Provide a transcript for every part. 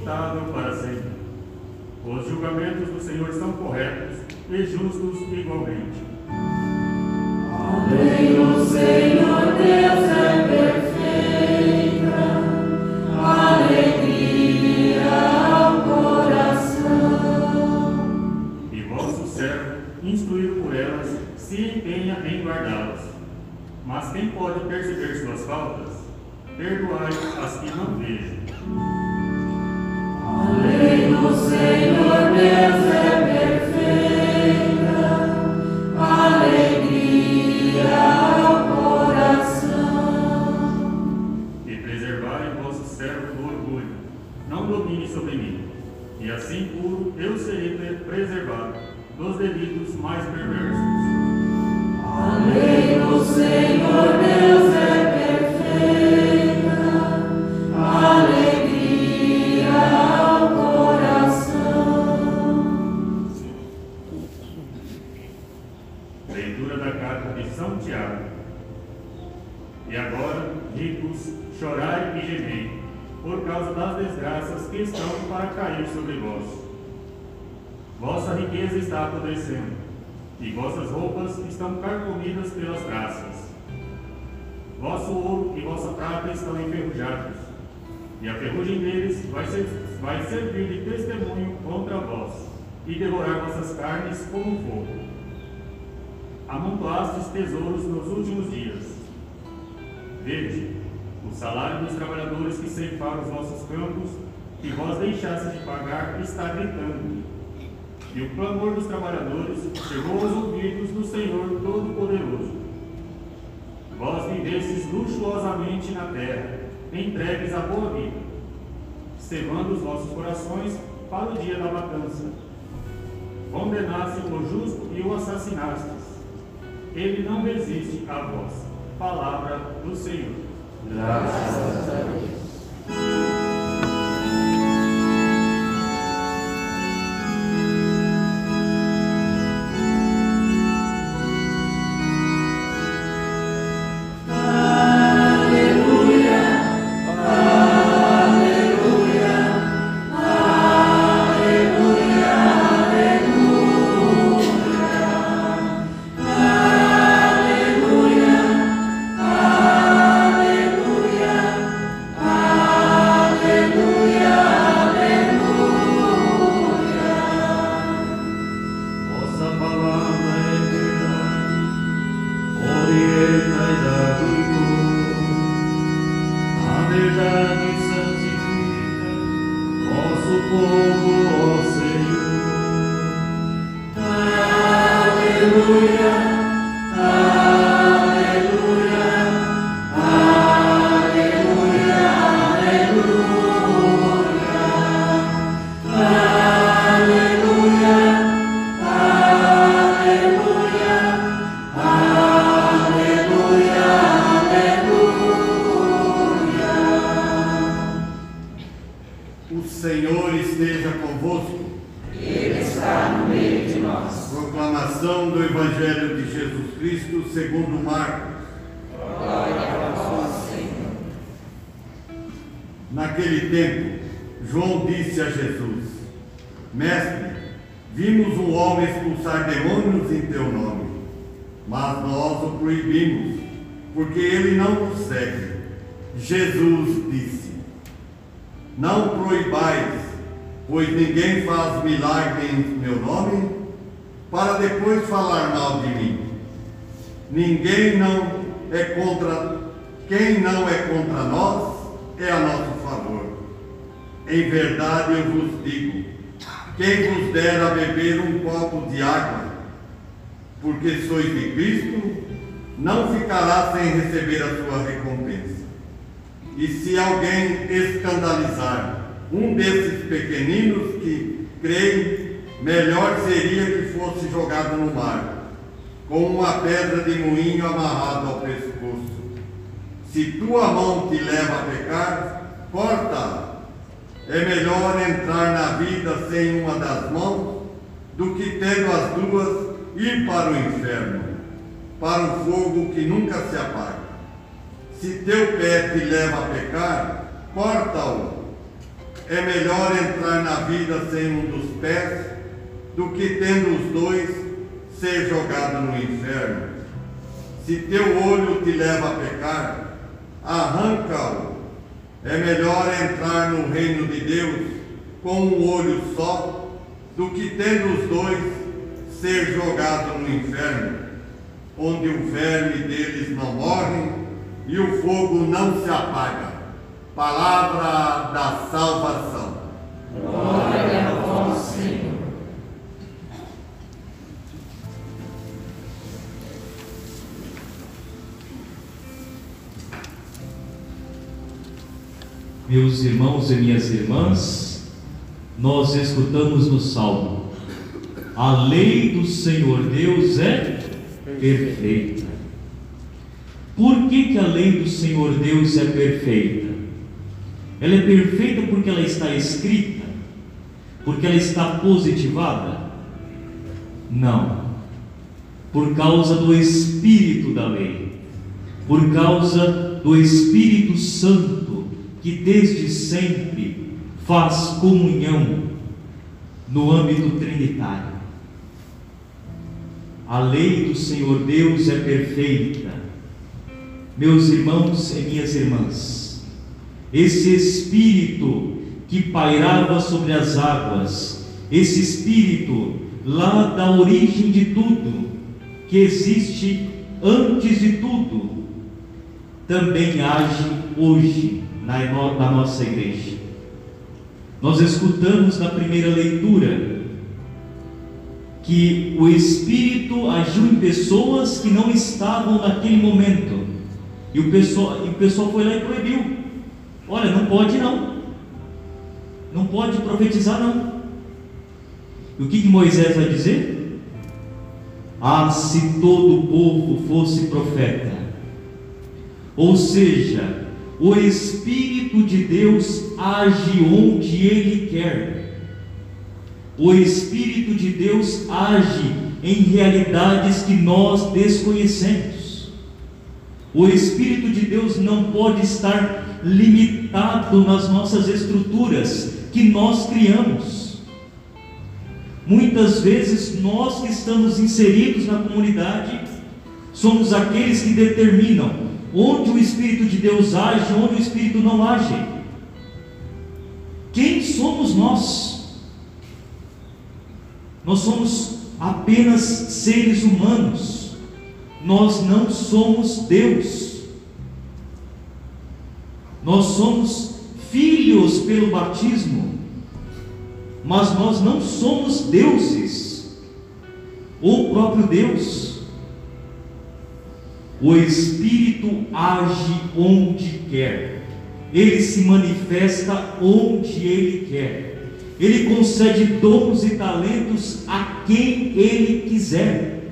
imutável para sempre. Os julgamentos do Senhor são corretos e justos igualmente. Amém. O Senhor Deus é perfeita, alegria ao coração. E vosso servo, instruído por elas, se empenha em guardá-las. Mas quem pode perceber suas faltas? Perdoai as que não vejam. Preservado dos delitos mais perversos. Amém. Senhor que estão para cair sobre vós. Vossa riqueza está apodrecendo, e vossas roupas estão carcomidas pelas traças. Vosso ouro e vossa prata estão enferrujados, e a ferrugem deles vai, ser, vai servir de testemunho contra vós, e devorar vossas carnes como fogo amontoastes tesouros nos últimos dias. Vede, o salário dos trabalhadores que ceifaram os vossos campos, que vós deixastes de pagar, está gritando. E o clamor dos trabalhadores chegou aos ouvidos do Senhor Todo-Poderoso. Vós vivestes luxuosamente na terra, entregues à boa vida, cevando os vossos corações para o dia da matança. Condenaste o justo e o assassinastes ele não resiste a vós. Palavra do Senhor. Graças segundo Marcos. Naquele tempo, João disse a Jesus: Mestre, vimos um homem expulsar demônios em teu nome, mas nós o proibimos, porque ele não nos segue. Jesus disse: Não proibais, pois ninguém faz milagre em meu nome, para depois falar mal de mim. Ninguém não é contra quem não é contra nós é a nosso favor. Em verdade eu vos digo: quem vos der a beber um copo de água, porque sois de Cristo, não ficará sem receber a sua recompensa. E se alguém escandalizar um desses pequeninos que creem, melhor seria que fosse jogado no mar, com uma pedra de moinho amarrada ao pescoço. Se tua mão te leva a pecar, corta-a. É melhor entrar na vida sem uma das mãos do que tendo as duas ir para o inferno, para o fogo que nunca se apaga. Se teu pé te leva a pecar, corta-o. é melhor entrar na vida sem um dos pés do que tendo os dois ser jogado no inferno. Se teu olho te leva a pecar, arranca-o. É melhor entrar no reino de Deus com um olho só do que tendo os dois ser jogado no inferno, onde o verme deles não morre e o fogo não se apaga. Palavra da salvação. Glória Meus irmãos e minhas irmãs, nós escutamos no Salmo: A lei do Senhor Deus é perfeita. Por que, que a lei do Senhor Deus é perfeita? Ela é perfeita porque ela está escrita? Porque ela está positivada? Não. Por causa do Espírito da lei, por causa do Espírito Santo, que desde sempre faz comunhão no âmbito trinitário. A lei do Senhor Deus é perfeita. Meus irmãos e minhas irmãs, esse Espírito que pairava sobre as águas, esse Espírito lá da origem de tudo, que existe antes de tudo, também age hoje na, nossa igreja. Nós escutamos na primeira leitura que o Espírito agiu em pessoas que não estavam naquele momento. E o pessoal, e o pessoal foi lá e proibiu. Olha, não pode não. Não pode profetizar não. E o que, que Moisés vai dizer? Ah, se todo o povo fosse profeta. Ou seja, o Espírito de Deus age onde Ele quer. O Espírito de Deus age em realidades que nós desconhecemos. O Espírito de Deus não pode estar limitado nas nossas estruturas que nós criamos. Muitas vezes nós que estamos inseridos na comunidade somos aqueles que determinam onde o Espírito de Deus age, onde o Espírito não age. Quem somos nós? Nós somos apenas seres humanos, nós não somos Deus. Nós somos filhos pelo batismo, mas nós não somos deuses, ou próprio Deus. O Espírito age onde quer, ele se manifesta onde ele quer, ele concede dons e talentos a quem ele quiser.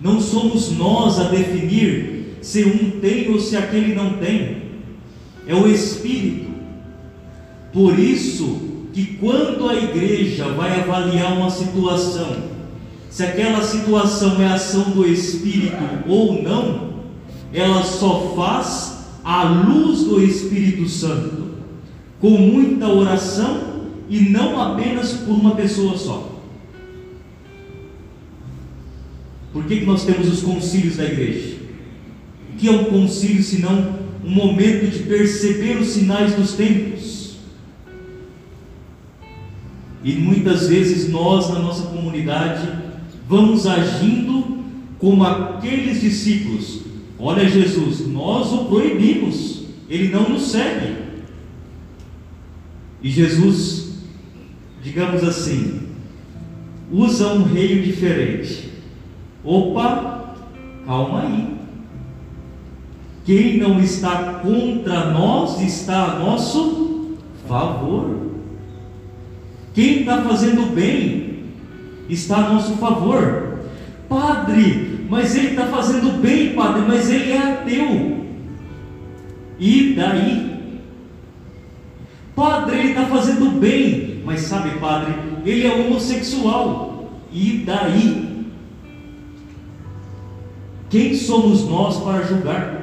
Não somos nós a definir se um tem ou se aquele não tem, é o Espírito. Por isso, que quando a igreja vai avaliar uma situação, se aquela situação é ação do Espírito ou não, ela só faz à luz do Espírito Santo, com muita oração e não apenas por uma pessoa só. Por que, que nós temos os concílios da igreja? O que é um concílio senão um momento de perceber os sinais dos tempos? E muitas vezes nós, na nossa comunidade, vamos agindo como aqueles discípulos. Olha, Jesus, nós o proibimos, ele não nos segue. E Jesus, digamos assim, usa um reino diferente. Opa, calma aí. Quem não está contra nós está a nosso favor. Quem está fazendo bem está a nosso favor. Padre, mas ele está fazendo bem, padre, mas ele é ateu. E daí? Padre, ele está fazendo bem, mas sabe, padre, ele é homossexual. E daí? Quem somos nós para julgar?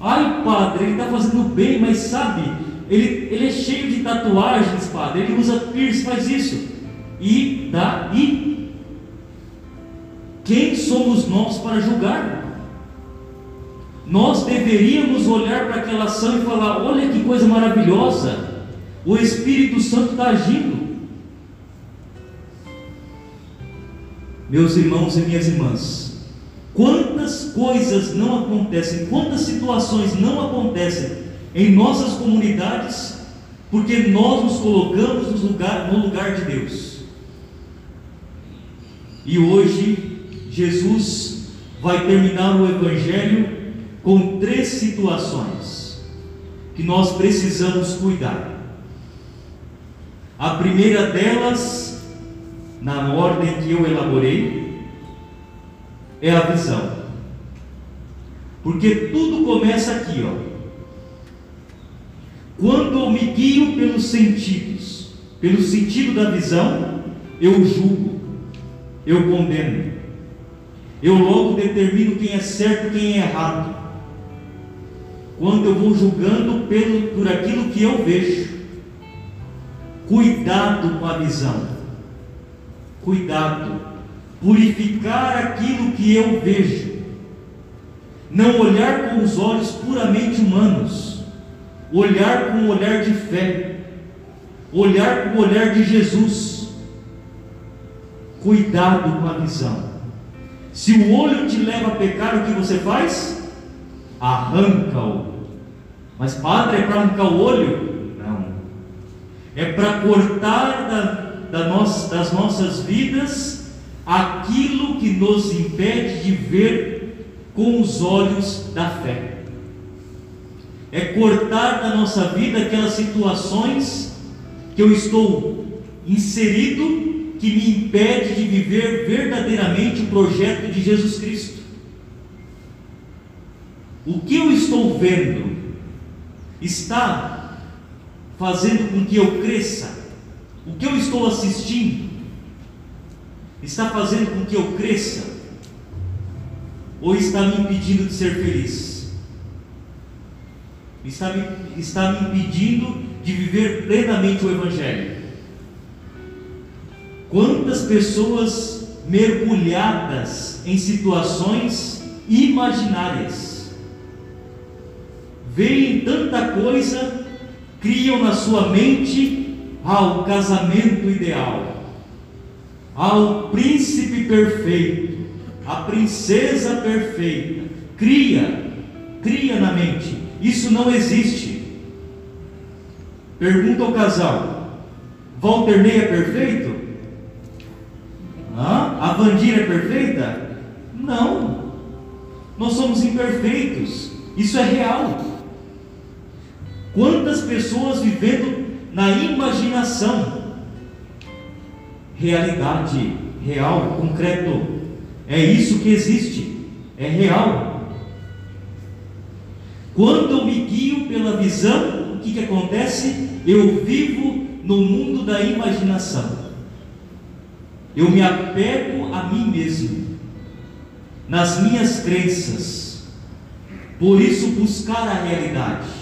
Ai, padre, ele está fazendo bem, mas sabe, ele, ele é cheio de tatuagens, padre, ele usa piercing, faz isso. E daí? Quem somos nós para julgar? Nós deveríamos olhar para aquela ação e falar: olha que coisa maravilhosa, o Espírito Santo está agindo. Meus irmãos e minhas irmãs, quantas coisas não acontecem, quantas situações não acontecem em nossas comunidades, porque nós nos colocamos no lugar, no lugar de Deus. E hoje, Jesus vai terminar o Evangelho com três situações que nós precisamos cuidar. A primeira delas, na ordem que eu elaborei, é a visão. Porque tudo começa aqui, ó. Quando eu me guio pelos sentidos, pelo sentido da visão, eu julgo, eu condeno, eu logo determino quem é certo e quem é errado quando eu vou julgando pelo, por aquilo que eu vejo. Cuidado com a visão. Cuidado. Purificar aquilo que eu vejo. Não olhar com os olhos puramente humanos. Olhar com o olhar de fé. Olhar com o olhar de Jesus. Cuidado com a visão. Se o olho te leva a pecar, o que você faz? Arranca-o mas, padre, é para arrancar o olho? Não. É para cortar da, da nossa, das nossas vidas aquilo que nos impede de ver com os olhos da fé. É cortar da nossa vida aquelas situações que eu estou inserido que me impede de viver verdadeiramente o projeto de Jesus Cristo. O que eu estou vendo está fazendo com que eu cresça? O que eu estou assistindo está fazendo com que eu cresça? Ou está me impedindo de ser feliz? Está me, está me impedindo de viver plenamente o Evangelho? Quantas pessoas mergulhadas em situações imaginárias veem tanta coisa, criam na sua mente ao casamento ideal, ao príncipe perfeito, a princesa perfeita. Cria, cria na mente. Isso não existe. Pergunta ao casal: Walter Ney é perfeito? A Vandira é perfeita? Não. Nós somos imperfeitos. Isso é real. Quantas pessoas vivendo na imaginação? Realidade, real, concreto. É isso que existe, é real. Quando eu me guio pela visão, o que, que acontece? Eu vivo no mundo da imaginação. Eu me apego a mim mesmo, nas minhas crenças. Por isso, buscar a realidade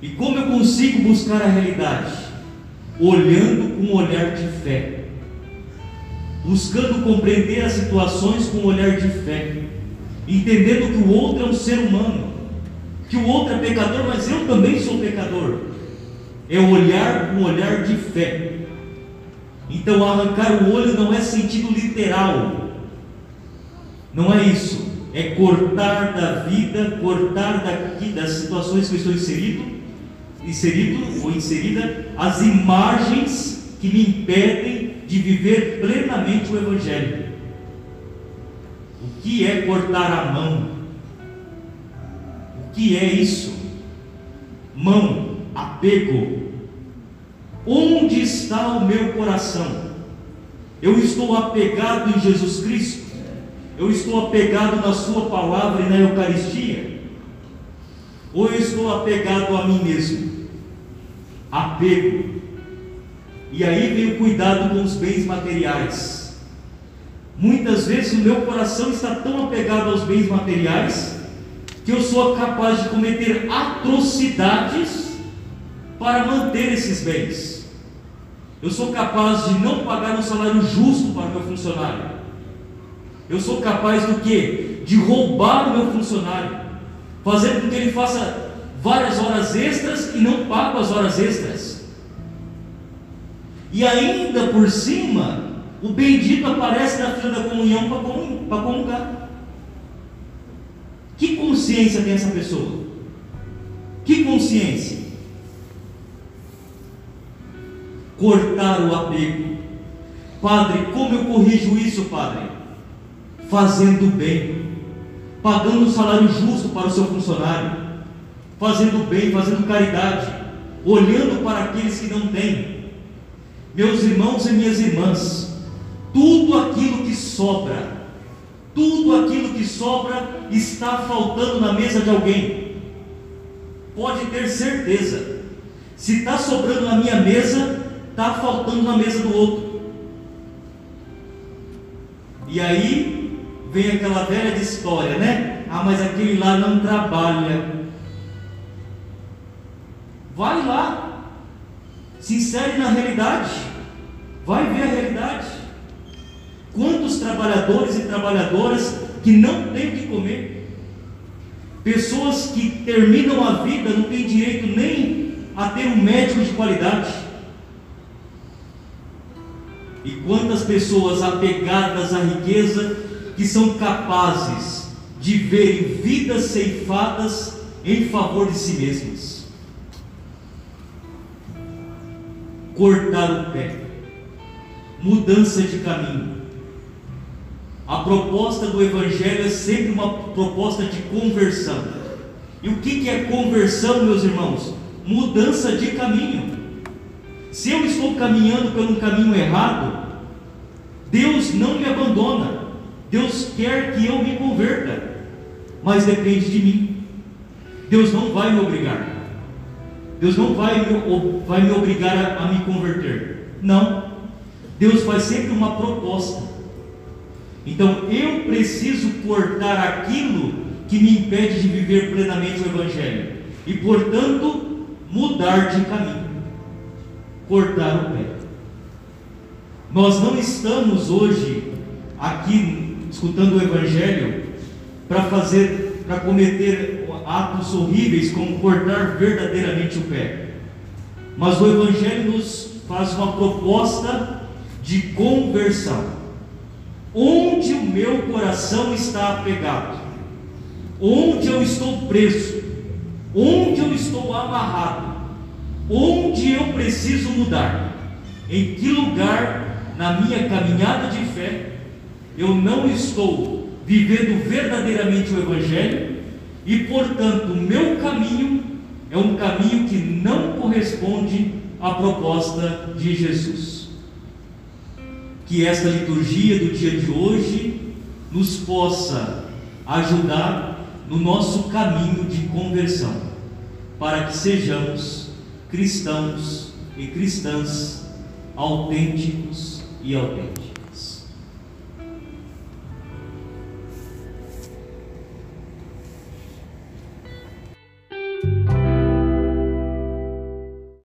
e como eu consigo buscar a realidade? Olhando com um olhar de fé, buscando compreender as situações com um olhar de fé, entendendo que o outro é um ser humano, que o outro é pecador, mas eu também sou pecador. É olhar com um olhar de fé. Então, arrancar o olho não é sentido literal, não é isso, é cortar da vida, cortar daqui das situações que eu estou inserido inserido ou inserida as imagens que me impedem de viver plenamente o Evangelho. O que é cortar a mão? O que é isso? Mão, apego. Onde está o meu coração? Eu estou apegado em Jesus Cristo? Eu estou apegado na Sua palavra e na Eucaristia? Ou eu estou apegado a mim mesmo? apego. E aí vem o cuidado com os bens materiais. Muitas vezes o meu coração está tão apegado aos bens materiais que eu sou capaz de cometer atrocidades para manter esses bens. Eu sou capaz de não pagar um salário justo para o meu funcionário. Eu sou capaz do que? De roubar o meu funcionário, fazer com que ele faça várias horas extras e não pago as horas extras. E ainda por cima, o bendito aparece na fila da comunhão para comungar. Que consciência tem essa pessoa? Que consciência? Cortar o apego. Padre, como eu corrijo isso, Padre? Fazendo bem, pagando um salário justo para o seu funcionário, fazendo bem, fazendo caridade, olhando para aqueles que não têm. Meus irmãos e minhas irmãs, tudo aquilo que sobra, tudo aquilo que sobra está faltando na mesa de alguém. Pode ter certeza. Se está sobrando na minha mesa, está faltando na mesa do outro. E aí vem aquela velha de história, né? Ah, mas aquele lá não trabalha. Vai lá, se insere na realidade, vai ver a realidade. Quantos trabalhadores e trabalhadoras que não têm o que comer? Pessoas que terminam a vida não têm direito nem a ter um médico de qualidade. E quantas pessoas apegadas à riqueza que são capazes de verem vidas ceifadas em favor de si mesmas. Cortar o pé, mudança de caminho, a proposta do Evangelho é sempre uma proposta de conversão. E o que é conversão, meus irmãos? Mudança de caminho. Se eu estou caminhando um caminho errado, Deus não me abandona. Deus quer que eu me converta, mas depende de mim. Deus não vai me obrigar. Deus não vai me, vai me obrigar a, a me converter. Não. Deus faz sempre uma proposta. Então eu preciso cortar aquilo que me impede de viver plenamente o Evangelho e, portanto, mudar de caminho, cortar o pé. Nós não estamos hoje aqui escutando o Evangelho para fazer, para cometer atos horríveis como cortar verdadeiramente o pé. Mas o Evangelho nos faz uma proposta de conversão. Onde o meu coração está apegado? Onde eu estou preso? Onde eu estou amarrado? Onde eu preciso mudar? Em que lugar na minha caminhada de fé eu não estou vivendo verdadeiramente o Evangelho e, portanto, o meu caminho é um caminho que não corresponde à proposta de Jesus? que esta liturgia do dia de hoje nos possa ajudar no nosso caminho de conversão, para que sejamos cristãos e cristãs autênticos e autênticos.